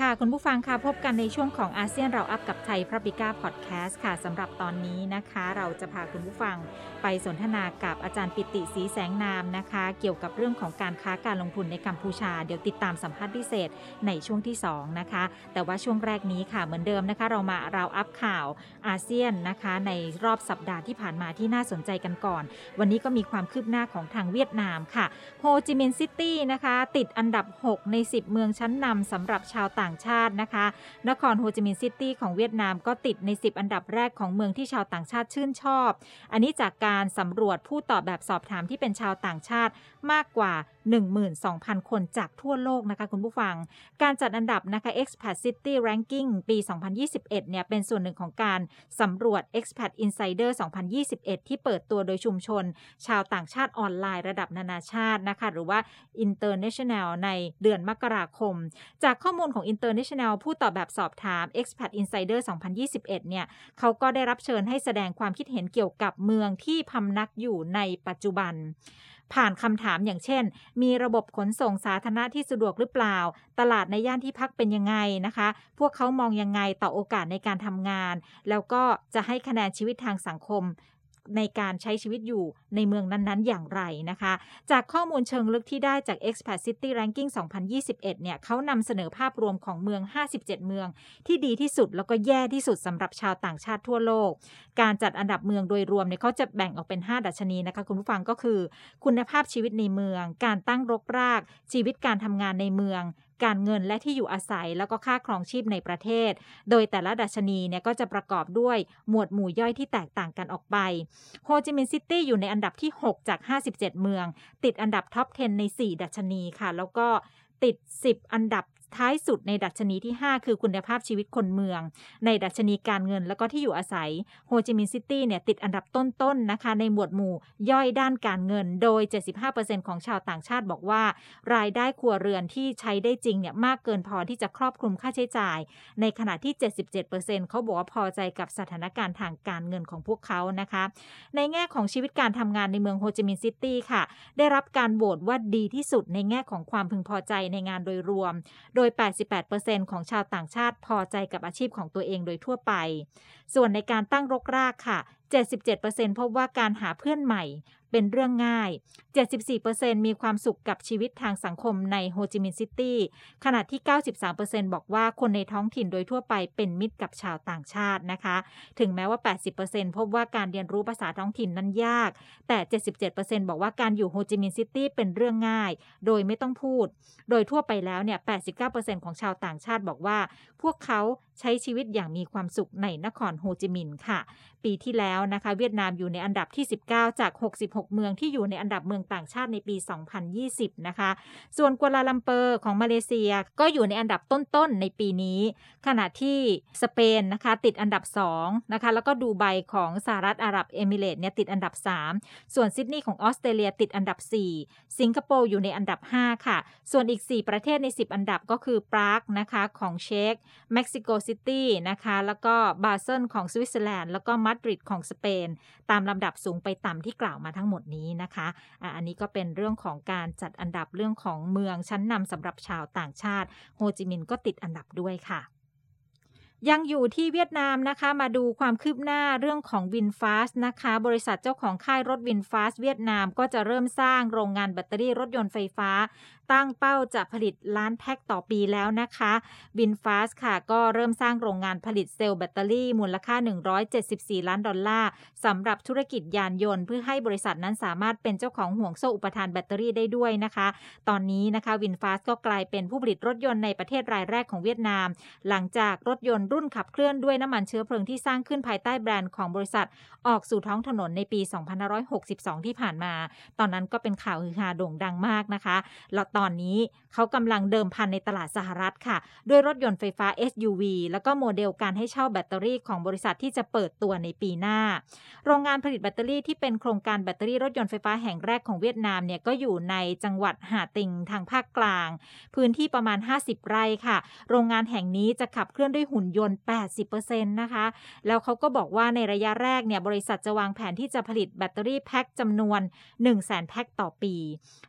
ค่ะ คุณผู้ฟังค่ะพบกันในช่วงของอาเซียนเราอัพกับไทยพระบิก้าพอดแคสต์ค่ะสำหรับตอนนี้นะคะ เราจะพาคุณผู้ฟังไปสนทนากับอาจารย์ปิติสีแสงนามนะคะ เกี่ยวกับเรื่องของการค้าการลงทุนในกัมพูชา เดี๋ยวติดตามสัมภาษณ์พิเศษในช่วงที่ 2 นะคะ แต่ว่าช่วงแรกนี้ค่ะเหมือนเดิมนะคะ เรามาเราอัพข่าวอาเซียนนะคะ ในรอบสัปดาห์ที่ผ่านมาที่น่าสนใจกันก่อน วันนี้ก็มีความคืบหน้าของทางเวียดนามค่ะโฮจิมินห์ซิตี้นะคะติดอันดับ 6 ใน 10 เมืองชั้นนำสำหรับชาวต่างชาตินะคะ นครโฮจิมินห์ซิตี้ของเวียดนามก็ติดใน 10 อันดับแรกของเมืองที่ชาวต่างชาติชื่นชอบ อันนี้จากการสำรวจผู้ตอบแบบสอบถามที่เป็นชาวต่างชาติมากกว่า 12,000 คนจากทั่วโลกนะคะคุณผู้ฟัง การจัดอันดับนะคะ Expat City Ranking ปี 2021 เนี่ยเป็นส่วนหนึ่งของการสำรวจ Expat Insider 2021 ที่เปิดตัวโดยชุมชน ชาวต่างชาติออนไลน์ระดับนานาชาตินะคะหรือว่า International ในเดือนมกราคม จากข้อมูลของ International ผู้ตอบแบบสอบถาม Expat Insider 2021 เนี่ยเขาก็ได้รับเชิญให้แสดงความคิดเห็นเกี่ยวกับเมืองที่พำนักอยู่ในปัจจุบัน ผ่านคำถามอย่างเช่น มีระบบขนส่งสาธารณะที่สะดวกหรือเปล่า ตลาดในย่านที่พักเป็นยังไงนะคะ พวกเขามองยังไงต่อโอกาสในการทำงาน แล้วก็จะให้คะแนนชีวิตทางสังคม ในการใช้ชีวิตอยู่ในเมืองนั้นๆ อย่างไรนะคะ จากข้อมูลเชิงลึกที่ได้จาก Expat City Ranking 2021 เนี่ยเขานำเสนอภาพรวมของเมือง 57 เมือง ที่ดีที่สุดแล้วก็แย่ที่สุดสำหรับชาวต่างชาติทั่วโลก การจัดอันดับเมืองโดยรวมเนี่ยเขาจะแบ่งออกเป็น 5 ดัชนีนะคะคุณผู้ฟังก็คือ คุณภาพชีวิตในเมือง การตั้งรกราก ชีวิตการทำงานในเมือง การเงินและที่อยู่อาศัย แล้วก็ค่าครองชีพในประเทศ โดยแต่ละดัชนีเนี่ยก็จะประกอบด้วยหมวดหมู่ย่อยที่แตกต่างกันออกไป โฮจิมินห์ซิตี้อยู่ในอันดับที่ 6 จาก 57 เมือง ติดอันดับท็อป 10 ใน 4 ดัชนีค่ะ แล้วก็ติด 10 อันดับ ท้ายสุดในดัชนีที่ 5 คือคุณภาพชีวิตคนเมือง ในดัชนีการเงินแล้วก็ที่อยู่อาศัยโฮจิมินห์ซิตี้เนี่ยติดอันดับต้นๆนะคะ ในหมวดหมู่ย่อยด้านการเงิน โดย 75%ของชาวต่างชาติบอกว่า รายได้ครัวเรือนที่ใช้ได้จริงเนี่ยมากเกินพอที่จะครอบคลุมค่าใช้จ่าย ในขณะที่ 77%เขาบอกว่าพอใจกับสถานการณ์ทางการเงินของพวกเขานะคะ ในแง่ของชีวิตการทำงานในเมืองโฮจิมินห์ซิตี้ค่ะ ได้รับการโหวตว่าดีที่สุดในแง่ของความพึงพอใจในงานโดยรวม โดยย 88%ของชาวต่างชาติพอใจกับอาชีพของตัวเองโดยทั่วไป ส่วนในการตั้งรกรากค่ะ 77%พบว่าการหาเพื่อนใหม่ เป็นเรื่องง่าย 74%มีความสุขกับชีวิตทางสังคมในโฮจิมินห์ซิตี้ ขณะที่ 93%บอกว่าคนในท้องถิ่นโดยทั่วไปเป็นมิตรกับชาวต่างชาตินะคะ ถึงแม้ว่า 80%พบว่าการเรียนรู้ภาษาท้องถิ่นนั้นยาก แต่ 77%บอกว่าการอยู่โฮจิมินห์ซิตี้เป็นเรื่องง่าย โดยไม่ต้องพูด โดยทั่วไปแล้วเนี่ย 89%ของชาวต่างชาติบอกว่า พวกเขาใช้ชีวิตอย่างมีความสุขในนครโฮจิมินห์ค่ะ ปีที่แล้วนะคะ เวียดนามอยู่ในอันดับที่ 19 จาก 66เมืองที่อยู่ในอันดับเมืองต่างชาติในปี 2020 นะคะ ส่วนกัวลาลัมเปอร์ของมาเลเซียก็อยู่ในอันดับต้นๆในปีนี้ ขณะที่สเปนนะคะติดอันดับ2นะคะแล้วก็ดูไบของสหรัฐอาหรับเอมิเรตส์เนี่ยติดอันดับ 3 ส่วนซิดนีย์ของออสเตรเลียติดอันดับ 4 สิงคโปร์อยู่ในอันดับ 5 ค่ะ ส่วนอีก 4 ประเทศใน 10 อันดับก็คือปรากนะคะของเชกเม็กซิโกซิตี้นะคะแล้วก็บาเซิลของสวิตเซอร์แลนด์แล้วก็มาดริดของสเปน ตามลำดับสูงไปต่ำที่กล่าวมาทั้งหมดนี้นะคะอะอันนี้ก็เป็นเรื่องของการจัดอันดับเรื่องของเมืองชั้นนำสำหรับชาวต่างชาติ โฮจิมินห์ก็ติดอันดับด้วยค่ะ ยังอยู่ที่เวียดนามนะคะ มาดูความคืบหน้าเรื่องของ VinFast นะคะ บริษัทเจ้าของค่ายรถ VinFast เวียดนามก็จะเริ่มสร้างโรงงานแบตเตอรี่รถยนต์ไฟฟ้า ตั้งเป้าจะผลิตล้านแพ็คต่อปีแล้วนะคะ VinFast ค่ะก็เริ่มสร้างโรงงานผลิตเซลล์แบตเตอรี่มูลค่า 174 ล้านดอลลาร์สำหรับธุรกิจยานยนต์เพื่อให้บริษัทนั้นสามารถเป็นเจ้าของห่วงโซ่อุปทานแบตเตอรี่ได้ด้วยนะคะ ตอนนี้นะคะวินฟาสก็กลายเป็นผู้ผลิตรถยนต์ในประเทศรายแรกของเวียดนาม หลังจากรถยนต์รุ่นขับเคลื่อนด้วยน้ำมันเชื้อเพลิงที่สร้างขึ้นภายใต้แบรนด์ของบริษัท ออกสู่ท้องถนนในปี 2562 ที่ผ่านมา ตอนนั้นก็เป็นข่าวฮือฮาโด่งดังมากนะคะ แล้วตอนนี้เขากำลังเดิมพันในตลาดสหรัฐค่ะ ด้วยรถยนต์ไฟฟ้า SUV แล้วก็โมเดลการให้เช่าแบตเตอรี่ของบริษัทที่จะเปิดตัวในปีหน้า โรงงานผลิตแบตเตอรี่ที่เป็นโครงการแบตเตอรี่รถยนต์ไฟฟ้าแห่งแรกของเวียดนามเนี่ยก็อยู่ในจังหวัดหาติงทางภาคกลาง พื้นที่ประมาณ 50 ไร่ค่ะ โรงงานแห่งนี้จะขับเคลื่อนด้วยหุ่นยนต์ 80%นะคะ แล้วเขาก็บอกว่าในระยะแรกเนี่ยบริษัทจะวางแผนที่จะผลิตแบตเตอรี่แพ็คจำนวน 1 0 0 0 0แสนแพ็คต่อปี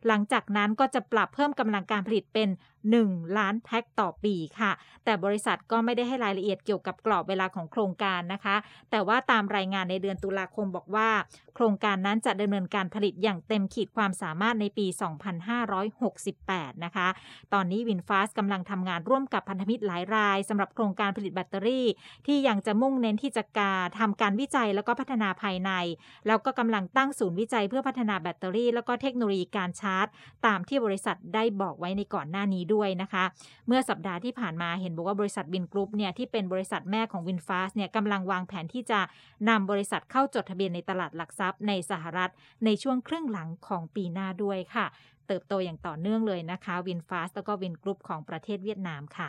หลังจากนั้นก็จะปรับเพิ่มกำลังการผลิตเป็น 1 ล้านแพ็คต่อปีค่ะ แต่บริษัทก็ไม่ได้ให้รายละเอียดเกี่ยวกับกรอบเวลาของโครงการนะคะ แต่ว่าตามรายงานในเดือนตุลาคมบอกว่า โครงการนั้นจะดำเนินการผลิตอย่างเต็มขีดความสามารถในปี 2568 นะคะ ตอนนี้วินฟาสกำลังทำงานร่วมกับพันธมิตรหลายรายสำหรับโครงการผลิตแบตเตอรี่ ที่ยังจะมุ่งเน้นที่จะการทำการวิจัยแล้วก็พัฒนาภายใน แล้วก็กำลังตั้งศูนย์วิจัยเพื่อพัฒนาแบตเตอรี่ แล้วก็เทคโนโลยีการชาร์จ ตามที่บริษัทได้บอกไว้ในก่อนหน้านี้ด้วยนะคะ เมื่อสัปดาห์ที่ผ่านมาเห็นบอกว่าบริษัท Vingroup เนี่ยที่เป็นบริษัทแม่ของ VinFast เนี่ยกำลังวางแผนที่จะนำบริษัทเข้าจดทะเบียนในตลาดหลักทรัพย์ในสหรัฐ ในช่วงครึ่งหลังของปีหน้าด้วยค่ะ เติบโตอย่างต่อเนื่องเลยนะคะ VinFast แล้วก็ Vingroup ของประเทศเวียดนามค่ะ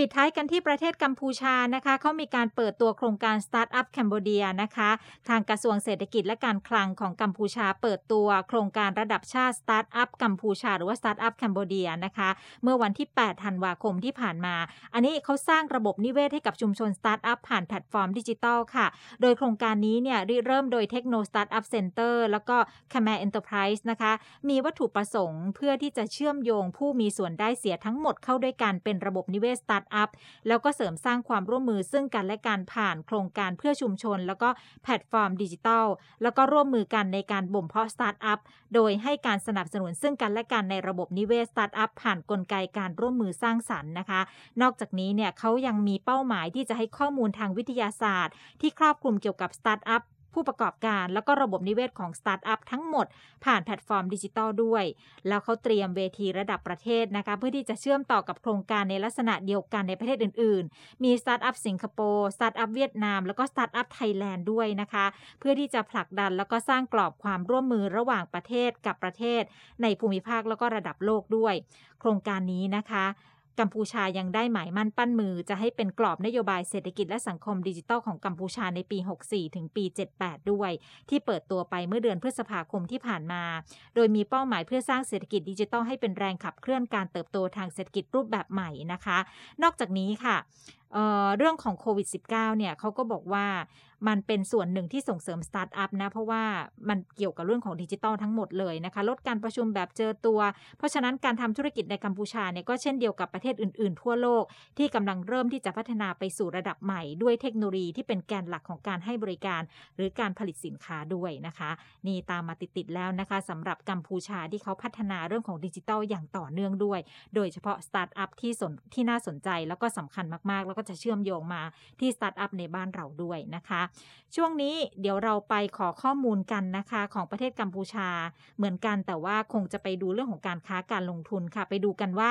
ปิดท้ายกันที่ประเทศกัมพูชานะคะเขามีการเปิดตัวโครงการ Startup Cambodia นะคะ ทางกระทรวงเศรษฐกิจและการคลังของกัมพูชาเปิดตัวโครงการระดับชาติ Startup กัมพูชา หรือว่า Startup Cambodia นะคะ เมื่อวันที่ 8 ธันวาคมที่ผ่านมา อันนี้เขาสร้างระบบนิเวศให้กับชุมชน Startup ผ่านแพลตฟอร์มดิจิทัลค่ะ โดยโครงการนี้เนี่ยเริ่มโดย Techno Startup Center แล้วก็ Khmer Enterprise นะคะ มีวัตถุประสงค์เพื่อที่จะเชื่อมโยงผู้มีส่วนได้เสียทั้งหมดเข้าด้วยกันเป็นระบบนิเวศ Startup แล้วก็เสริมสร้างความร่วมมือซึ่งกันและกันผ่านโครงการเพื่อชุมชน แล้วก็แพลตฟอร์มดิจิทัล แล้วก็ร่วมมือกันในการบ่มเพาะสตาร์ทอัพโดยให้การสนับสนุนซึ่งกันและกันในระบบนิเวศสตาร์ทอัพผ่านกลไกการร่วมมือสร้างสรรค์นะคะ นอกจากนี้เนี่ยเขายังมีเป้าหมายที่จะให้ข้อมูลทางวิทยาศาสตร์ ที่ครอบคลุมเกี่ยวกับสตาร์ทอัพ ผู้ประกอบการ แล้วก็ระบบนิเวศของสตาร์ทอัพทั้งหมด ผ่านแพลตฟอร์มดิจิทัลด้วย แล้วเขาเตรียมเวทีระดับประเทศนะคะเพื่อที่จะเชื่อมต่อกับโครงการในลักษณะเดียวกันในประเทศอื่น ๆ มีสตาร์ทอัพสิงคโปร์สตาร์ทอัพเวียดนาม แล้วก็ Startup Thailand ด้วยนะคะ เพื่อที่จะผลักดันแล้วก็สร้างกรอบความร่วมมือระหว่างประเทศกับประเทศ ในภูมิภาคแล้วก็ระดับโลกด้วย โครงการนี้นะคะ กัมพูชายังได้หมายมั่นปั้นมือจะให้เป็นกรอบนโยบายเศรษฐกิจและสังคมดิจิทัลของกัมพูชาในปี 64 ถึงปี 78 ด้วย ที่เปิดตัวไปเมื่อเดือนพฤษภาคมที่ผ่านมา โดยมีเป้าหมายเพื่อสร้างเศรษฐกิจดิจิทัลให้เป็นแรงขับเคลื่อนการเติบโตทางเศรษฐกิจรูปแบบใหม่นะคะ นอกจากนี้ค่ะเรื่องของโควิด -19 เนี่ยเขาก็บอกว่า มันเป็นส่วนหนึ่งที่ส่งเสริมสตาร์ทอัพนะเพราะว่ามันเกี่ยวกับเรื่องของดิจิตอลทั้งหมดเลยนะคะ ลดการประชุมแบบเจอตัว เพราะฉะนั้นการทำธุรกิจในกัมพูชาเนี่ยก็เช่นเดียวกับประเทศอื่นๆ ทั่วโลกที่กำลังเริ่มที่จะพัฒนาไปสู่ระดับใหม่ ด้วยเทคโนโลยีที่เป็นแกนหลักของการให้บริการ หรือการผลิตสินค้าด้วยนะคะ นี่ตามมาติดๆแล้วนะคะสำหรับกัมพูชาที่เขาพัฒนาเรื่องของดิจิทัลอย่างต่อเนื่องด้วย โดยเฉพาะสตาร์ทอัพที่สนที่น่าสนใจแล้วก็สำคัญมากๆ แล้วก็จะเชื่อมโยงมาที่สตาร์ทอัพในบ้านเราด้วยนะคะช่วงนี้เดี๋ยวเราไปขอข้อมูลกันนะคะ ของประเทศกัมพูชาเหมือนกันแต่ว่าคงจะไปดูเรื่องของการค้าการลงทุนค่ะ ไปดูกันว่า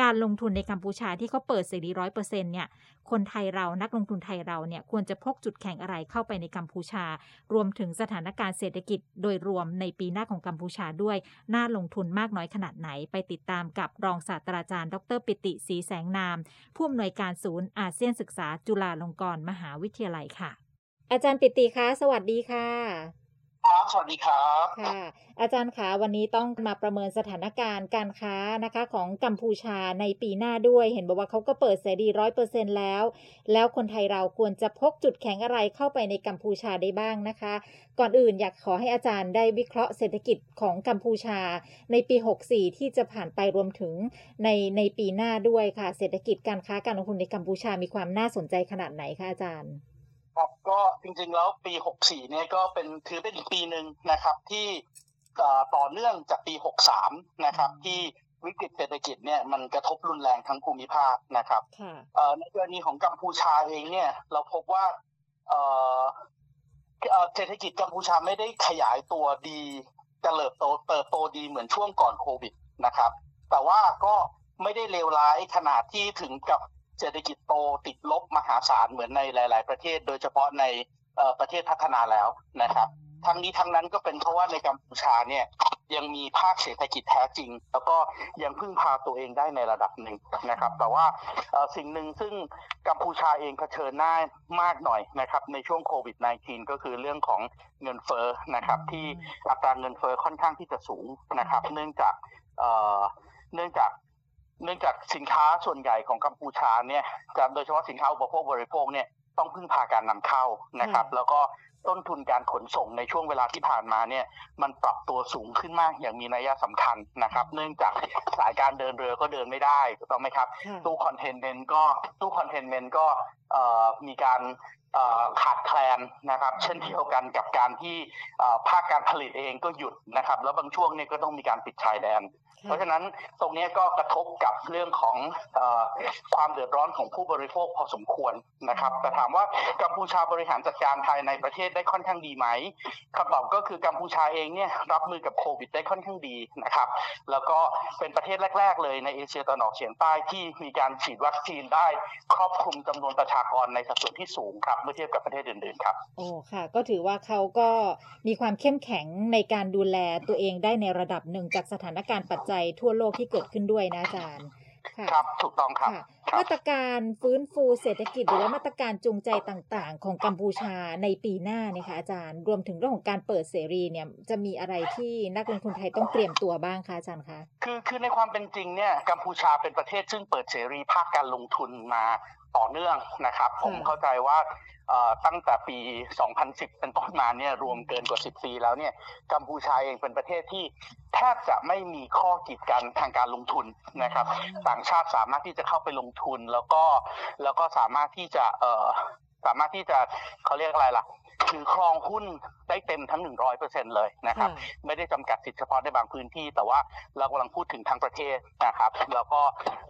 การลงทุนในกัมพูชาที่เขาเปิดเสรีร้อยเปอร์เซ็นต์เนี่ยคนไทยเรานักลงทุนไทยเราเนี่ยควรจะพกจุดแข็งอะไรเข้าไปในกัมพูชา รวมถึงสถานการณ์เศรษฐกิจโดยรวมในปีหน้าของกัมพูชาด้วยน่าลงทุนมากน้อยขนาดไหน ไปติดตามกับรองศาสตราจารย์ ดรปิติศรีแสงนาม ผู้อำนวยการศูนย์อาเซียนศึกษาจุฬาลงกรณ์มหาวิทยาลัยค่ะ อาจารย์ปิติคะสวัสดีค่ะครับสวัสดีครับค่ะ อาจารย์คะวันนี้ต้องมาประเมินสถานการณ์การค้านะคะ ของกัมพูชาในปีหน้าด้วยเห็นบอกว่าเขาก็เปิดเสรีร้อยเปอร์เซ็นแล้ว แล้วคนไทยเราควรจะพกจุดแข็งอะไรเข้าไปในกัมพูชาได้บ้างนะคะ ก่อนอื่นอยากขอให้อาจารย์ได้วิเคราะห์เศรษฐกิจของกัมพูชา ในปี 64 ที่จะผ่านไปรวมถึงในในปีหน้าด้วยค่ะ เศรษฐกิจการค้าการลงทุนในกัมพูชามีความน่าสนใจขนาดไหนคะอาจารย์ ครับก็จริงๆแล้วปี 64 เนี่ยก็เป็นถือเป็นอีกปีหนึ่งนะครับที่ต่อเนื่องจากปี 63 นะครับ ที่วิกฤตเศรษฐกิจเนี่ยมันกระทบรุนแรงทั้งภูมิภาคนะครับในกรณีของกัมพูชาเองเนี่ยเราพบว่าเศรษฐกิจกัมพูชาไม่ได้ขยายตัวดีจะเติบโตเติบโตดีเหมือนช่วงก่อนโควิดนะครับ แต่ว่าก็ไม่ได้เลวร้ายขนาดที่ถึงกับ เศรษฐกิจโตติดลบมหาศาลเหมือนในหลาย ๆ ประเทศ โดยเฉพาะในประเทศพัฒนาแล้วนะครับ ทั้งนี้ทั้งนั้นก็เป็นเพราะว่าในกัมพูชาเนี่ยยังมีภาคเศรษฐกิจแท้จริง แล้วก็ยังพึ่งพาตัวเองได้ในระดับหนึ่งนะครับ แต่ว่าสิ่งหนึ่งซึ่งกัมพูชาเองเผชิญหน้ามากหน่อยนะครับ ในช่วงโควิด -19 ก็คือเรื่องของเงินเฟ้อนะครับ ที่อัตราเงินเฟ้อค่อนข้างที่จะสูงนะครับ เนื่องจากเนื่องจาก เนื่องจากสินค้าส่วนใหญ่ของกัมพูชาเนี่ยโดยเฉพาะสินค้าอุปโภคบริโภคเนี่ยต้องพึ่งพาการนำเข้านะครับ แล้วก็ต้นทุนการขนส่งในช่วงเวลาที่ผ่านมาเนี่ยมันปรับตัวสูงขึ้นมากอย่างมีนัยสำคัญนะครับ เนื่องจากสายการเดินเรือก็เดินไม่ได้ถูกต้องไหมครับค่ะตู้คอนเทนเมนต์ก็ตู้คอนเทนเมนต์ก็เอ่อมีการเอ่อขาดแคลนนะครับ เช่นเดียวกันกับการที่เอ่อภาคการผลิตเองก็หยุดนะครับ แล้วบางช่วงเนี่ยก็ต้องมีการปิดชายแดน เพราะฉะนั้นตรงนี้ก็กระทบกับเรื่องของอความเดือดร้อนของผู้บริโภคพอสมควรนะครับ แต่ถามว่ากัมพูชาบริหารจัดการภายในประเทศได้ค่อนข้างดีไหมคำตอบก็คือกัมพูชาเองเนี่ยรับมือกับโควิดได้ค่อนข้างดีนะครับ แล้วก็เป็นประเทศแรก ๆ เลยในเอเชียตะวันออกเฉียงใต้ที่มีการฉีดวัคซีนได้ครอบคลุมจำนวนประชากรในสัดส่วนที่สูงครับเมื่อเทียบกับประเทศอื่นๆครับโอ้ค่ะ ก็ถือว่าเขาก็มีความเข้มแข็งในการดูแลตัวเองได้ในระดับหนึ่งจากสถานการณ์ปัจจัยทั่วโลกที่เกิดขึ้นด้วยนะอาจารย์ค่ะครับถูกต้องครับค่ะครับมาตรการฟื้นฟูเศรษฐกิจหรือว่ามาตรการจูงใจต่างๆ ของกัมพูชาในปีหน้าเนี่ยค่ะอาจารย์ รวมถึงเรื่องของการเปิดเสรีเนี่ยจะมีอะไรที่นักลงทุนไทยต้องเตรียมตัวบ้างคะอาจารย์คะคือคือในความเป็นจริงเนี่ยกัมพูชาเป็นประเทศซึ่งเปิดเสรีภาคการลงทุนมา ต่อเนื่องนะครับ ผมเข้าใจว่าเอ่อตั้งแต่ปี 2010 เป็นต้นมาเนี่ยรวมเกินกว่า 10 ปีแล้วเนี่ยกัมพูชาเองเป็นประเทศที่แทบจะไม่มีข้อกีดกันทางการลงทุนนะครับ ต่างชาติสามารถที่จะเข้าไปลงทุนแล้วก็แล้วก็สามารถที่จะเอ่อสามารถที่จะเขาเรียกอะไรล่ะ ถือครองหุ้นได้เต็มทั้ง 100%เลยนะครับค่ะไม่ได้จำกัดสิทธิเฉพาะในบางพื้นที่ แต่ว่าเรากำลังพูดถึงทั้งประเทศนะครับ แล้วก็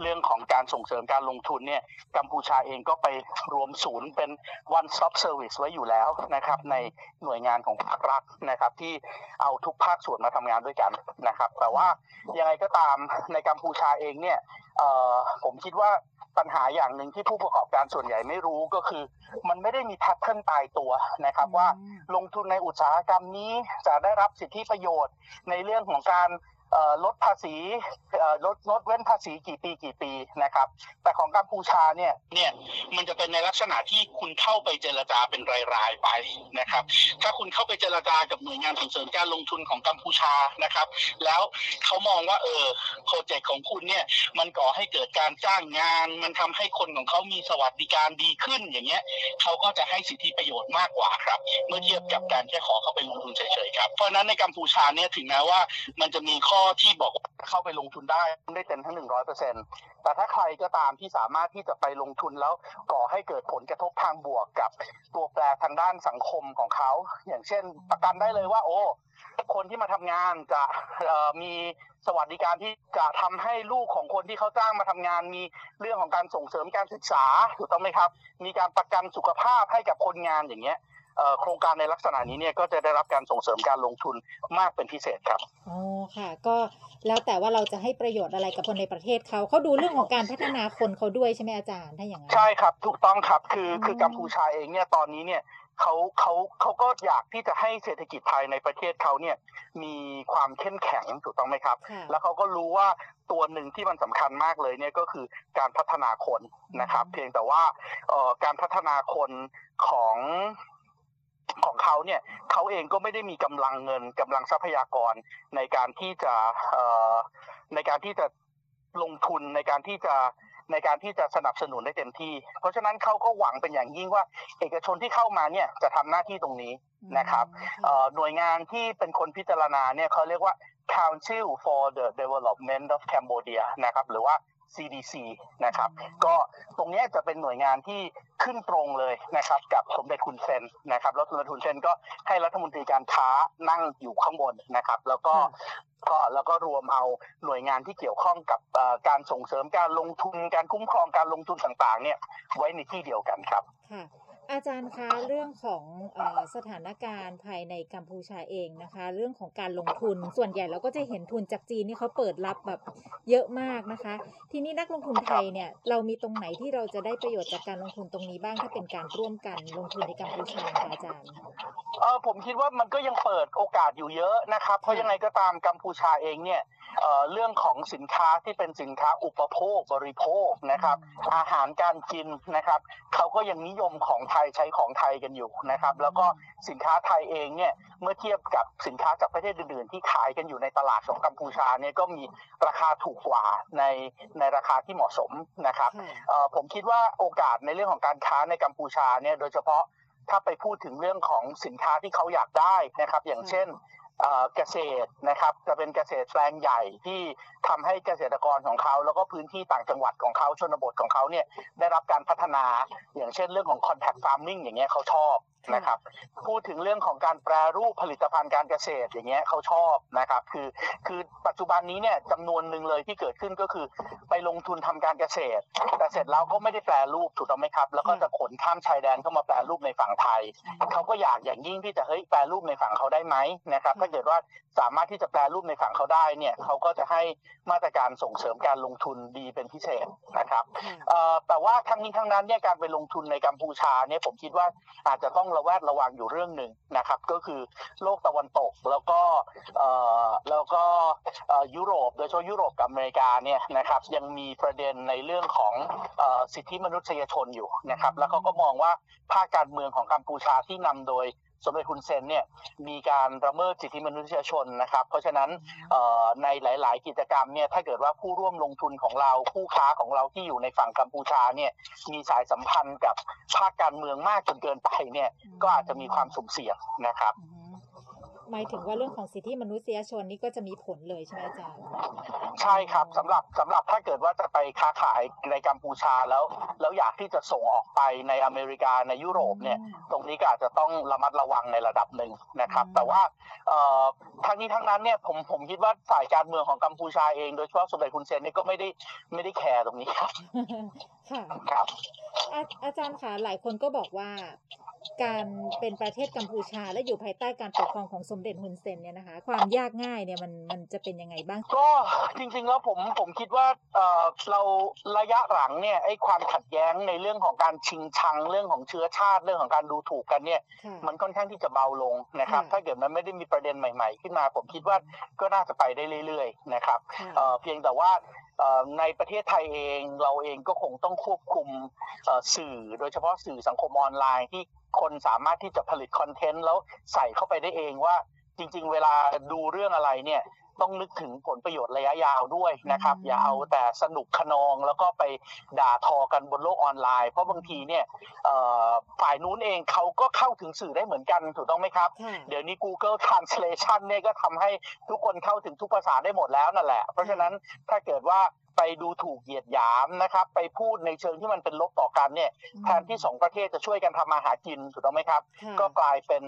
เรื่องของการส่งเสริมการลงทุนเนี่ยกัมพูชาเองก็ไปรวมศูนย์เป็น one stop service ไว้อยู่แล้วนะครับ ในหน่วยงานของภาครัฐนะครับ ที่เอาทุกภาคส่วนมาทำงานด้วยกันนะครับ แต่ว่ายังไงก็ตามในกัมพูชาเองเนี่ยเอ่อผมคิดว่า ปัญหาอย่างหนึ่งที่ผู้ประกอบการส่วนใหญ่ไม่รู้ก็คือ มันไม่ได้มีแพทเทิร์นตายตัวนะครับว่าลงทุนในอุตสาหกรรมนี้จะได้รับสิทธิประโยชน์ในเรื่องของการ ลดภาษีลดลดเว้นภาษีกี่ปีกี่ปีนะครับ แต่ของกัมพูชาเนี่ยเนี่ยมันจะเป็นในลักษณะที่คุณเข้าไปเจรจาเป็นรายๆไปนะครับ ถ้าคุณเข้าไปเจรจากับหน่วยงานส่งเสริมการลงทุนของกัมพูชานะครับ แล้วเขามองว่าเออโปรเจกต์ของคุณเนี่ยมันก่อให้เกิดการจ้างงาน มันทำให้คนของเขามีสวัสดิการดีขึ้นอย่างเงี้ยเขาก็จะให้สิทธิประโยชน์มากกว่าครับ เมื่อเทียบกับการแค่ขอเข้าไปลงทุนเฉยๆครับเพราะนั้นในกัมพูชาเนี่ยถึงแม้ว่ามันจะมีข้อที่บอกว่าเข้าไปลงทุนได้ได้เต็มทั้งหนึ่งร้อยเปอร์เซ็นต์แต่ถ้าใครก็ตามที่สามารถที่จะไปลงทุนแล้วก่อให้เกิดผลกระทบทางบวกกับตัวแปรทางด้านสังคมของเขา อย่างเช่น ประกันได้เลยว่า โอ้คนที่มาทำงานจะมีสวัสดิการที่จะทำให้ลูกของคนที่เขาจ้างมาทำงาน มีเรื่องของการส่งเสริมการศึกษาถูกต้องไหมครับ มีการประกันสุขภาพให้กับคนงานอย่างเงี้ย โครงการในลักษณะนี้เนี่ยก็จะได้รับการส่งเสริมการลงทุนมากเป็นพิเศษครับอ๋อค่ะ ก็แล้วแต่ว่าเราจะให้ประโยชน์อะไรกับคนในประเทศเขาเขาดูเรื่องของการพัฒนาคนเขาด้วยใช่ไหมอาจารย์ถ้าอย่างนั้นใช่ครับ ถูกต้องครับคืออืมคือกัมพูชาเองเนี่ยตอนนี้เนี่ยเขาเขาเขาก็อยากที่จะให้เศรษฐกิจภายในประเทศเขาเนี่ยมีความเข้มแข็งถูกต้องไหมครับค่ะแล้วเขาก็รู้ว่าตัวหนึ่งที่มันสำคัญมากเลยเนี่ยก็คือการพัฒนาคนนะครับอืมเพียงแต่ว่าเอ่อการพัฒนาคนของ ของเขาเนี่ยเขาเองก็ไม่ได้มีกำลังเงินกำลังทรัพยากรในการที่จะเอ่อในการที่จะลงทุนในการที่จะในการที่จะสนับสนุนได้เต็มที่ เพราะฉะนั้นเขาก็หวังเป็นอย่างยิ่งว่า เอกชนที่เข้ามาเนี่ยจะทำหน้าที่ตรงนี้นะครับเอ่อหน่วยงานที่เป็นคนพิจารณาเนี่ยเขาเรียกว่า Council for the Development of Cambodia นะครับหรือว่า CDC นะครับ ก็ตรงเนี้ยจะเป็นหน่วยงานที่ขึ้นตรงเลยนะครับ กับสมเด็จคุณเซนนะครับ แล้วสมเด็จคุณเซนก็ให้รัฐมนตรีการค้านั่งอยู่ข้างบนนะครับ แล้วก็ก็แล้วก็รวมเอาหน่วยงานที่เกี่ยวข้องกับเอ่อการส่งเสริมการลงทุนการคุ้มครองการลงทุนต่างๆ เนี่ยไว้ในที่เดียวกันครับค่ะ อาจารย์คะเรื่องของเออสถานการณ์ภายในกัมพูชาเองนะคะ เรื่องของการลงทุนส่วนใหญ่เราก็จะเห็นทุนจากจีนนี่เขาเปิดรับแบบเยอะมากนะคะ ทีนี้นักลงทุนไทยเนี่ยเรามีตรงไหนที่เราจะได้ประโยชน์จากการลงทุนตรงนี้บ้างถ้าเป็นการร่วมกันลงทุนในกัมพูชาคะอาจารย์เออผมคิดว่ามันก็ยังเปิดโอกาสอยู่เยอะนะครับ เพราะยังไงก็ตามกัมพูชาเองเนี่ยเอ่อเรื่องของสินค้าที่เป็นสินค้าอุปโภคบริโภคนะครับ อาหารการกินนะครับเขาก็ยังนิยมของไทยใช้ของไทยกันอยู่นะครับ แล้วก็สินค้าไทยเองเนี่ยเมื่อเทียบกับสินค้าจากประเทศอื่น ๆ ที่ขายกันอยู่ในตลาดของกัมพูชาเนี่ยก็มีราคาถูกกว่าในในราคาที่เหมาะสมนะครับค่ะเอ่อผมคิดว่าโอกาสในเรื่องของการค้าในกัมพูชาเนี่ยโดยเฉพาะถ้าไปพูดถึงเรื่องของสินค้าที่เขาอยากได้นะครับ อย่างเช่น เกษตรนะครับ จะเป็นเกษตรแปลงใหญ่ที่ทำให้เกษตรกรของเขา แล้วก็พื้นที่ต่างจังหวัดของเขาชนบทของเขาเนี่ยได้รับการพัฒนาอย่างเช่นเรื่องของ contact farming อย่างเงี้ยเขาชอบ นะครับ พูดถึงเรื่องของการแปรรูปผลิตภัณฑ์การเกษตรอย่างเงี้ยเขาชอบนะครับ คือคือปัจจุบันนี้เนี่ยจำนวนหนึ่งเลยที่เกิดขึ้นก็คือ ไปลงทุนทำการเกษตร แต่เสร็จแล้วก็ไม่ได้แปรรูปถูกต้องไหมครับ แล้วก็จะขนข้ามชายแดนเข้ามาแปรรูปในฝั่งไทยเขาก็อยากอย่างยิ่งที่จะเฮ้ยแปรรูปในฝั่งเขาได้ไหมนะครับถ้าเกิดว่าสามารถที่จะแปลรูปในฝั่งเขาได้เนี่ยเขาก็จะให้มาตรการส่งเสริมการลงทุนดีเป็นพิเศษนะครับแต่ว่าทั้งนี้ทั้งนั้นเนี่ยการไปลงทุนในกัมพูชาเนี่ยผมคิดว่าอาจจะต้องระแวดระวังอยู่เรื่องหนึ่งนะครับ ก็คือโลกตะวันตกแล้วก็แล้วก็ยุโรปโดยเฉพาะยุโรปกับอเมริกาเนี่ยนะครับยังมีประเด็นในเรื่องของสิทธิมนุษยชนอยู่นะครับ แล้วเขาก็มองว่าภาคการเมืองของกัมพูชาที่นำโดย สมเด็จคุณเซนเนี่ยมีการละเมิดสิทธิมนุษยชนนะครับ เพราะฉะนั้นในหลาย ๆ กิจกรรมเนี่ยถ้าเกิดว่าผู้ร่วมลงทุนของเราผู้ค้าของเราที่อยู่ในฝั่งกัมพูชาเนี่ยมีสายสัมพันธ์กับภาคการเมืองมากจนเกินไปเนี่ยก็อาจจะมีความสุ่มเสี่ยงนะครับ หมายถึงว่าเรื่องของสิทธิมนุษยชนนี่ก็จะมีผลเลยใช่ไหมอาจารย์ใช่ครับสำหรับสำหรับถ้าเกิดว่าจะไปค้าขายในกัมพูชาแล้ว แล้วอยากที่จะส่งออกไปในอเมริกาในยุโรปเนี่ย ตรงนี้ก็อาจจะต้องระมัดระวังในระดับหนึ่งนะครับ แต่ว่าทั้งนี้ทั้งนั้นเนี่ยผมผมคิดว่าฝ่ายการเมืองของกัมพูชาเองโดยเฉพาะสมเด็จคุณเซนนี่ก็ไม่ได้ไม่ได้แคร์ตรงนี้ครับค่ะครับอาจารย์คะหลายคนก็บอกว่า การเป็นประเทศกัมพูชา และอยู่ภายใต้การปกครองของสมเด็จฮุนเซนเนี่ยนะคะ ความยากง่ายเนี่ยมันมันจะเป็นยังไงบ้าง ก็จริงๆแล้วผมผมคิดว่าเออเราระยะหลังเนี่ยไอ้ความขัดแย้งในเรื่องของการชิงชังเรื่องของเชื้อชาติเรื่องของการดูถูกกันเนี่ย มันค่อนข้างที่จะเบาลงนะครับ ถ้าเกิดมันไม่ได้มีประเด็นใหม่ ๆ ขึ้นมาผมคิดว่าก็น่าจะไปได้เรื่อยๆนะครับเเพียงแต่ว่าในประเทศไทยเองเราเองก็คงต้องควบคุมสื่อโดยเฉพาะสื่อสังคมออนไลน์ที่ คนสามารถที่จะผลิตคอนเทนต์แล้วใส่เข้าไปได้เองว่า จริง ๆ เวลาดูเรื่องอะไรเนี่ยต้องนึกถึงผลประโยชน์ระยะยาวด้วยนะครับ อย่าเอาแต่สนุกขนองแล้วก็ไปด่าทอกันบนโลกออนไลน์ เพราะบางทีเนี่ยฝ่ายนู้นเองเขาก็เข้าถึงสื่อได้เหมือนกันถูกต้องไหมครับ เดี๋ยวนี้ Google Translation เนี่ยก็ทำให้ทุกคนเข้าถึงทุกภาษาได้หมดแล้วนั่นแหละ เพราะฉะนั้นถ้าเกิดว่า ไปดูถูกเหยียดหยามนะครับ ไปพูดในเชิงที่มันเป็นลบต่อกันเนี่ยแทนที่สองประเทศจะช่วยกันทำมาหากินถูกต้องไหมครับ ก็กลายเป็น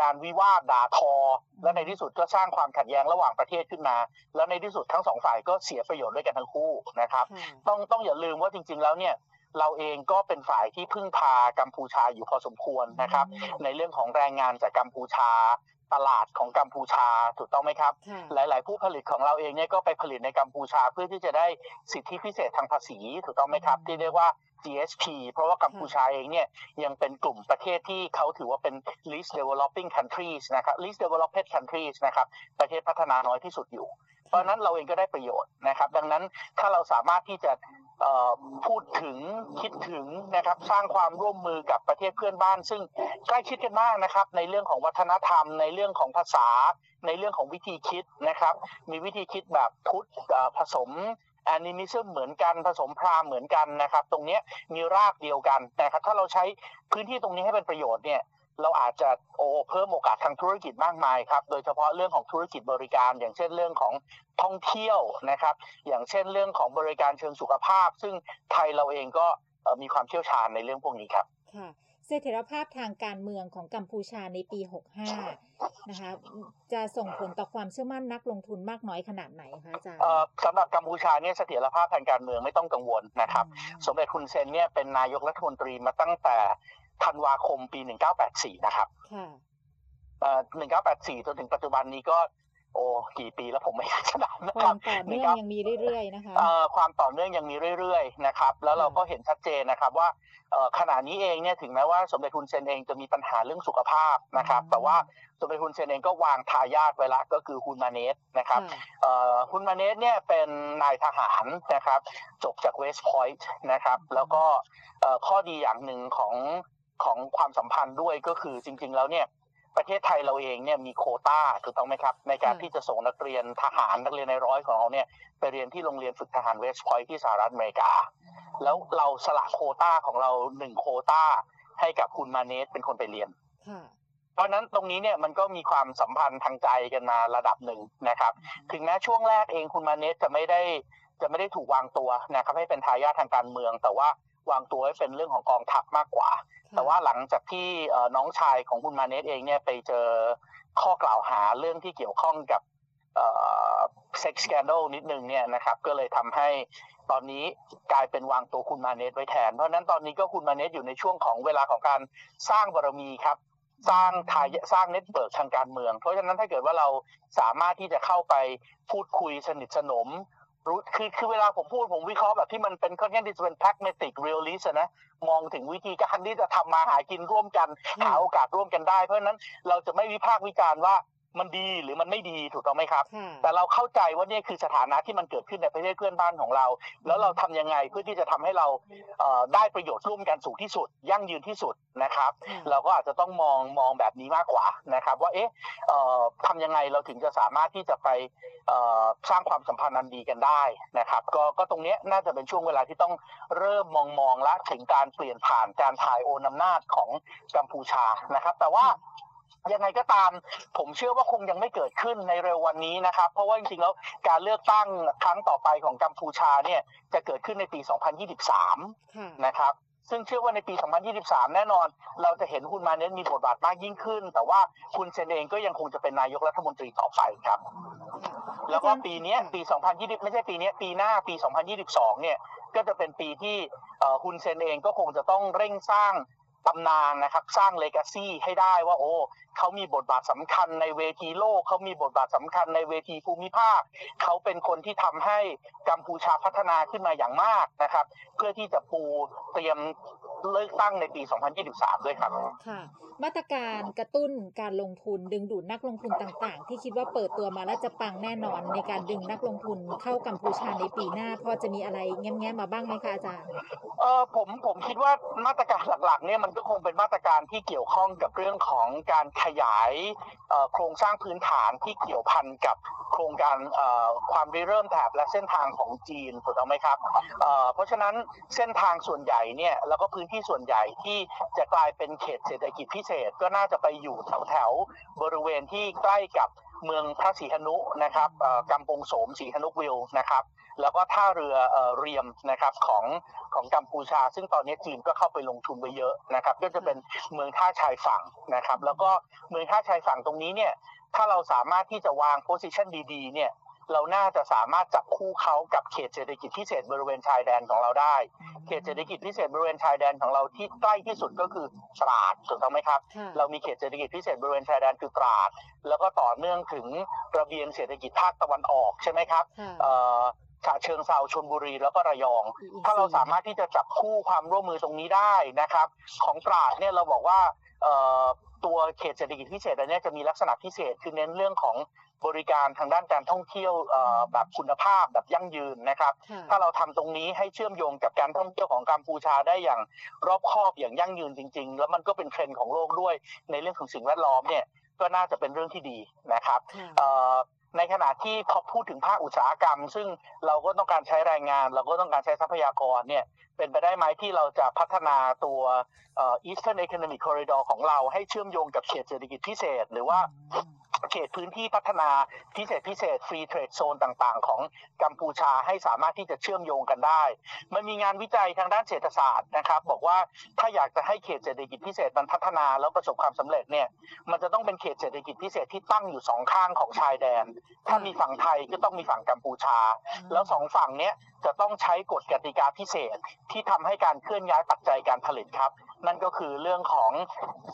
การวิวาทด่าทอ และในที่สุดก็สร้างความขัดแย้งระหว่างประเทศขึ้นมา แล้วในที่สุดทั้งสองฝ่ายก็เสียประโยชน์ด้วยกันทั้งคู่นะครับ ต้องต้องอย่าลืมว่าจริง ๆ แล้วเนี่ยเราเองก็เป็นฝ่ายที่พึ่งพากัมพูชาอยู่พอสมควรนะครับ ในเรื่องของแรงงานจากกัมพูชา ตลาดของกัมพูชาถูกต้องไหมครับ หลาย ๆ ผู้ผลิตของเราเองเนี่ยก็ไปผลิตในกัมพูชาเพื่อที่จะได้สิทธิพิเศษทางภาษีถูกต้องไหมครับ ที่เรียกว่า GSP เพราะว่ากัมพูชาเองเนี่ยยังเป็นกลุ่มประเทศที่เขาถือว่าเป็น least developing countries นะครับ least developed countries นะครับประเทศพัฒนาน้อยที่สุดอยู่ เพราะนั้นเราเองก็ได้ประโยชน์นะครับ ดังนั้นถ้าเราสามารถที่จะ พูดถึงคิดถึงนะครับสร้างความร่วมมือกับประเทศเพื่อนบ้าน ซึ่งใกล้ชิดกันมากนะครับ ในเรื่องของวัฒนธรรม ในเรื่องของภาษา ในเรื่องของวิธีคิดนะครับ มีวิธีคิดแบบพุทธผสมแอนิมิซึมเหมือนกันผสมพราหมณ์เหมือนกันนะครับ ตรงนี้มีรากเดียวกันนะครับถ้าเราใช้พื้นที่ตรงนี้ให้เป็นประโยชน์เนี่ย เราอาจจะโอเพิ่มโอกาสทางธุรกิจมากมายครับโดยเฉพาะเรื่องของธุรกิจบริการ อย่างเช่นเรื่องของท่องเที่ยวนะครับ อย่างเช่นเรื่องของบริการเชิงสุขภาพ ซึ่งไทยเราเองก็มีความเชี่ยวชาญในเรื่องพวกนี้ครับค่ะเสถียรภาพทางการเมืองของกัมพูชาในปี 65 นะคะ จะส่งผลต่อความเชื่อมั่นนักลงทุนมากน้อยขนาดไหนคะอาจารย์สำหรับกัมพูชาเนี่ยเสถียรภาพทางการเมืองไม่ต้องกังวลนะครับ สมเด็จคุณเซนเนี่ยเป็นนายกรัฐมนตรีมาตั้งแต่ ธันวาคมปี 1984 นะครับหนึ่งเก้าแปดสี่จนถึงปัจจุบันนี้ก็ โอ้กี่ปีแล้วผมไม่ขนาดนะครับความต่อเนื่องยังมีเรื่อยๆนะคะความต่อเนื่องยังมีเรื่อยๆนะครับ แล้วเราก็เห็นชัดเจนนะครับว่าขณะนี้เองเนี่ยถึงแม้ว่าสมเด็จฮุนเซนเองจะมีปัญหาเรื่องสุขภาพนะครับ แต่ว่าสมเด็จฮุนเซนเองก็วางทายาทไว้ละก็คือฮุนมาเนตนะครับฮุนมาเนตเนี่ยเป็นนายทหารนะครับ จบจากเวสต์พอยต์นะครับ แล้วก็ข้อดีอย่างหนึ่งของ ของความสัมพันธ์ด้วยก็คือจริง ๆ แล้วเนี่ยประเทศไทยเราเองเนี่ยมีโควต้าถูกต้องไหมครับ ในการที่จะส่งนักเรียนทหารนักเรียนนายร้อยของเราเนี่ยไปเรียนที่โรงเรียนฝึกทหารเวสต์พอยท์ที่สหรัฐอเมริกา แล้วเราสละโคต้าของเราหนึ่งโคต้า ให้กับคุณมาเนสเป็นคนไปเรียนค่ะเพราะฉะนั้นตรงนี้เนี่ยมันก็มีความสัมพันธ์ทางใจกันมาระดับหนึ่งนะครับ ถึงแม้ช่วงแรกเองคุณมาเนสจะไม่ได้จะไม่ได้ถูกวางตัวนะครับให้เป็นทายาททางการเมือง แต่ว่า วางตัวให้เป็นเรื่องของกองทัพมากกว่า แต่ว่าหลังจากที่เอ่อน้องชายของคุณมาเนสเองเนี่ยไปเจอข้อกล่าวหาเรื่องที่เกี่ยวข้องกับsex scandal นิดนึงเนี่ยนะครับก็เลยทำให้ตอนนี้กลายเป็นวางตัวฮุนมาเนตไว้แทน เพราะฉะนั้นตอนนี้ก็ฮุนมาเนตอยู่ในช่วงของเวลาของการสร้างบารมีครับ สร้างทายสร้าง network ทางการเมือง เพราะฉะนั้นถ้าเกิดว่าเราสามารถที่จะเข้าไปพูดคุยสนิทสนม รู้คือคือเวลาผมพูดผมวิเคราะห์แบบที่มันเป็นค่อนข้างที่จะเป็น pragmatic realist นะมองถึงวิธีการที่จะทำมาหากินร่วมกันหาโอกาสร่วมกันได้ เพราะฉะนั้นเราจะไม่วิพากษ์วิจารณ์ว่า มันดีหรือมันไม่ดีถูกต้องไหมครับค่ะแต่เราเข้าใจว่าเนี่ยคือสถานะที่มันเกิดขึ้นในประเทศเพื่อนบ้านของเรา แล้วเราทำยังไงเพื่อที่จะทำให้เราเอ่อได้ประโยชน์ร่วมกันสูงที่สุด ยั่งยืนที่สุดนะครับค่ะเราก็อาจจะต้องมองมองแบบนี้มากกว่านะครับ ว่าเอ๊ะเอ่อทำยังไงเราถึงจะสามารถที่จะไปเอ่อสร้างความสัมพันธ์อันดีกันได้นะครับ ก็ก็ตรงเนี้ยน่าจะเป็นช่วงเวลาที่ต้องเริ่มมองมองละถึงการเปลี่ยนผ่านการถ่ายโอนอำนาจของกัมพูชานะครับ แต่ว่า ยังไงก็ตาม ผมเชื่อว่าคงยังไม่เกิดขึ้นในเร็ววันนี้นะครับ เพราะว่าจริงๆแล้วการเลือกตั้งครั้งต่อไปของกัมพูชาเนี่ยจะเกิดขึ้นในปี 2023ค่ะนะครับซึ่งเชื่อว่าในปี 2023 แน่นอน เราจะเห็นคุณมาเน้นมีบทบาทมากยิ่งขึ้น แต่ว่าคุณเซนเองก็ยังคงจะเป็นนายกรัฐมนตรีต่อไปครับ แล้วก็ปีเนี้ยปี 2020 ไม่ใช่ปีเนี้ยปีหน้าปี 2022 เนี่ย ก็จะเป็นปีที่เอ่อคุณเซนเองก็คงจะต้องเร่งสร้าง ตำนานนะครับสร้างเลกาซีให้ได้ว่าโอ้เขามีบทบาทสำคัญในเวทีโลกเขามีบทบาทสำคัญในเวทีภูมิภาคเขาเป็นคนที่ทำให้กัมพูชาพัฒนาขึ้นมาอย่างมากนะครับ เพื่อที่จะปูเตรียม เลือกตั้งในปี 2023 ด้วยครับค่ะ มาตรการกระตุ้นการลงทุนดึงดูดนักลงทุนต่างๆ ที่คิดว่าเปิดตัวมาแล้วจะปังแน่นอนในการดึงนักลงทุนเข้ากัมพูชาในปีหน้าพอจะมีอะไรแง้มๆมาบ้างไหมคะอาจารย์เออผมผมคิดว่ามาตรการหลักๆเนี่ยมันก็คงเป็นมาตรการที่เกี่ยวข้องกับเรื่องของการขยายเอ่อโครงสร้างพื้นฐานที่เกี่ยวพันกับโครงการเอ่อความริเริ่มแถบและเส้นทางของจีนถูกต้องไหมครับเอ่อเพราะฉะนั้นเส้นทางส่วนใหญ่เนี่ยแล้วก็พื้นที่ส่วนใหญ่ที่จะกลายเป็นเขตเศรษฐกิจพิเศษ ก็น่าจะไปอยู่แถวแถวๆบริเวณที่ใกล้กับเมืองพระศรีหนุนะครับกำปงโสมศรีหนุวิลนะครับแล้วก็ท่าเรือเอ่อเรียมนะครับของของกัมพูชา ซึ่งตอนนี้จีนก็เข้าไปลงทุนไปเยอะนะครับ ก็จะเป็นเมืองท่าชายฝั่งนะครับ แล้วก็เมืองท่าชายฝั่งตรงนี้เนี่ยถ้าเราสามารถที่จะวางโพสิชันดีๆเนี่ย เราน่าจะสามารถจับคู่เขากับเขตเศรษฐกิจพิเศษบริเวณชายแดนของเราได้ เขตเศรษฐกิจพิเศษบริเวณชายแดนของเราที่ใกล้ที่สุดก็คือตราดถูกต้องไหมครับค่ะเรามีเขตเศรษฐกิจพิเศษบริเวณชายแดนคือตราด แล้วก็ต่อเนื่องถึงระเบียงเศรษฐกิจภาคตะวันออกใช่ไหมครับค่ะเอ่อฉะเชิงเซาชลบุรีแล้วก็ระยอง ถ้าเราสามารถที่จะจับคู่ความร่วมมือตรงนี้ได้นะครับ ของตราดเนี่ยเราบอกว่าเอ่อ ตัวเขตเศรษฐกิจพิเศษอันเนี้ยจะมีลักษณะพิเศษคือเน้นเรื่องของบริการทางด้านการท่องเที่ยวเอ่อแบบคุณภาพแบบยั่งยืนนะครับค่ะถ้าเราทำตรงนี้ให้เชื่อมโยงกับการท่องเที่ยวของกัมพูชาได้อย่างรอบคอบอย่างยั่งยืนจริง ๆ แล้วมันก็เป็นเทรนด์ของโลกด้วยในเรื่องของสิ่งแวดล้อมเนี่ยก็น่าจะเป็นเรื่องที่ดีนะครับค่ะเอ่อ ในขณะที่พอพูดถึงภาคอุตสาหกรรม ซึ่งเราก็ต้องการใช้แรงงาน เราก็ต้องการใช้ทรัพยากรเนี่ยเป็นไปได้ไหมที่เราจะพัฒนาตัวเอ่อ Eastern Economic Corridor ของเราให้เชื่อมโยงกับเขตเศรษฐกิจพิเศษ หรือว่า เขตพื้นที่พัฒนาพิเศษพิเศษฟรีเทรดโซนต่างๆ ของกัมพูชาให้สามารถที่จะเชื่อมโยงกันได้ มันมีงานวิจัยทางด้านเศรษฐศาสตร์นะครับ บอกว่าถ้าอยากจะให้เขตเศรษฐกิจพิเศษมันพัฒนาแล้วประสบความสำเร็จเนี่ยมันจะต้องเป็นเขตเศรษฐกิจพิเศษที่ตั้งอยู่สองข้างของชายแดน ถ้ามีฝั่งไทยก็ต้องมีฝั่งกัมพูชา แล้วสองฝั่งเนี้ยจะต้องใช้กฎกติกาพิเศษที่ทำให้การเคลื่อนย้ายปัจจัยการผลิตครับ นั่นก็คือเรื่องของ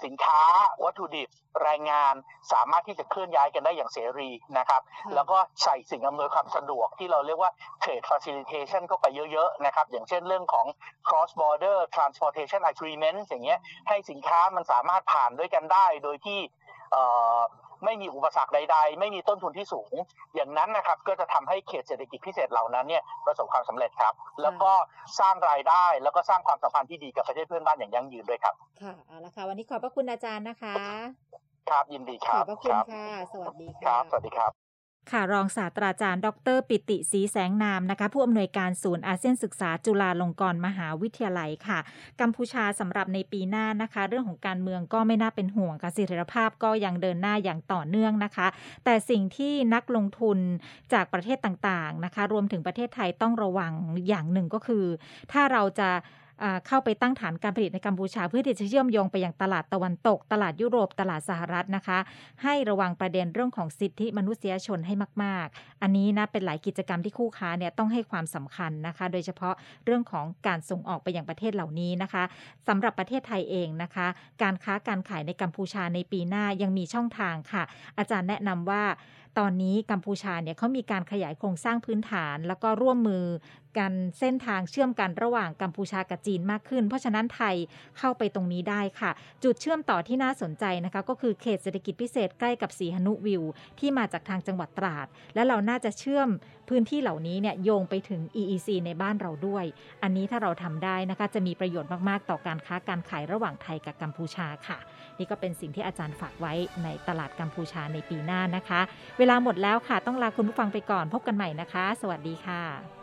สินค้าวัตถุดิบแรงงาน สามารถที่จะเคลื่อนย้ายกันได้อย่างเสรีนะครับค่ะแล้วก็ใส่สิ่งอำนวยความสะดวกที่เราเรียกว่า trade facilitation เข้าไปเยอะๆนะครับ อย่างเช่นเรื่องของ cross border transportation agreement อย่างเงี้ยให้สินค้ามันสามารถผ่านด้วยกันได้โดยที่เอ่อ ไม่มีอุปสรรคใด ๆ ไม่มีต้นทุนที่สูง อย่างนั้นนะครับก็จะทำให้เขตเศรษฐกิจพิเศษเหล่านั้นเนี่ยประสบความสำเร็จครับ แล้วก็สร้างรายได้แล้วก็สร้างความสัมพันธ์ที่ดีกับประเทศเพื่อนบ้านอย่างยั่งยืนด้วยครับค่ะเอาละค่ะวันนี้ขอบพระคุณอาจารย์นะคะ ครับยินดีคขรัอบบพระคุคณรับค่ะสวัสดีครัค่ะบสวัสดีครับ ค่ะรองศาสตราจารย์ ดร ปิติศรีแสงนามนะคะ ผู้อำนวยการศูนย์อาเซียนศึกษาจุฬาลงกรณ์มหาวิทยาลัยค่ะ กัมพูชาสำหรับในปีหน้านะคะ เรื่องของการเมืองก็ไม่น่าเป็นห่วงค่ะสิทธิภาพก็ยังเดินหน้าอย่างต่อเนื่องนะคะ แต่สิ่งที่นักลงทุนจากประเทศต่างๆนะคะ รวมถึงประเทศไทยต้องระวังอย่างหนึ่งก็คือ ถ้าเราจะ เข้าไปตั้งฐานการผลิตในกัมพูชา เพื่อที่จะเชื่อมโยงไปยังตลาดตะวันตก ตลาดยุโรปตลาดสหรัฐนะคะ ให้ระวังประเด็นเรื่องของสิทธิมนุษยชนให้มาก ๆ อันนี้นะเป็นหลายกิจกรรมที่คู่ค้าเนี่ยต้องให้ความสำคัญนะคะ โดยเฉพาะเรื่องของการส่งออกไปยังประเทศเหล่านี้นะคะสำหรับประเทศไทยเองนะคะ การค้าการขายในกัมพูชาในปีหน้ายังมีช่องทางค่ะ อาจารย์แนะนำว่าตอนนี้กัมพูชาเนี่ยเขามีการขยายโครงสร้างพื้นฐาน แล้วก็ร่วมมือกันเส้นทางเชื่อมกันระหว่างกัมพูชากับจีนมากขึ้น เพราะฉะนั้นไทยเข้าไปตรงนี้ได้ค่ะ จุดเชื่อมต่อที่น่าสนใจนะคะก็คือเขตเศรษฐกิจพิเศษใกล้กับสีหนุวิว ที่มาจากทางจังหวัดตราด และเราน่าจะเชื่อมพื้นที่เหล่านี้เนี่ยโยงไปถึง EEC ในบ้านเราด้วย อันนี้ถ้าเราทำได้นะคะจะมีประโยชน์มากๆ ต่อการค้าการขายระหว่างไทยกับกัมพูชาค่ะ นี่ก็เป็นสิ่งที่อาจารย์ฝากไว้ในตลาดกัมพูชาในปีหน้านะคะเวลาหมดแล้วค่ะ ต้องลาคุณผู้ฟังไปก่อน พบกันใหม่นะคะ สวัสดีค่ะ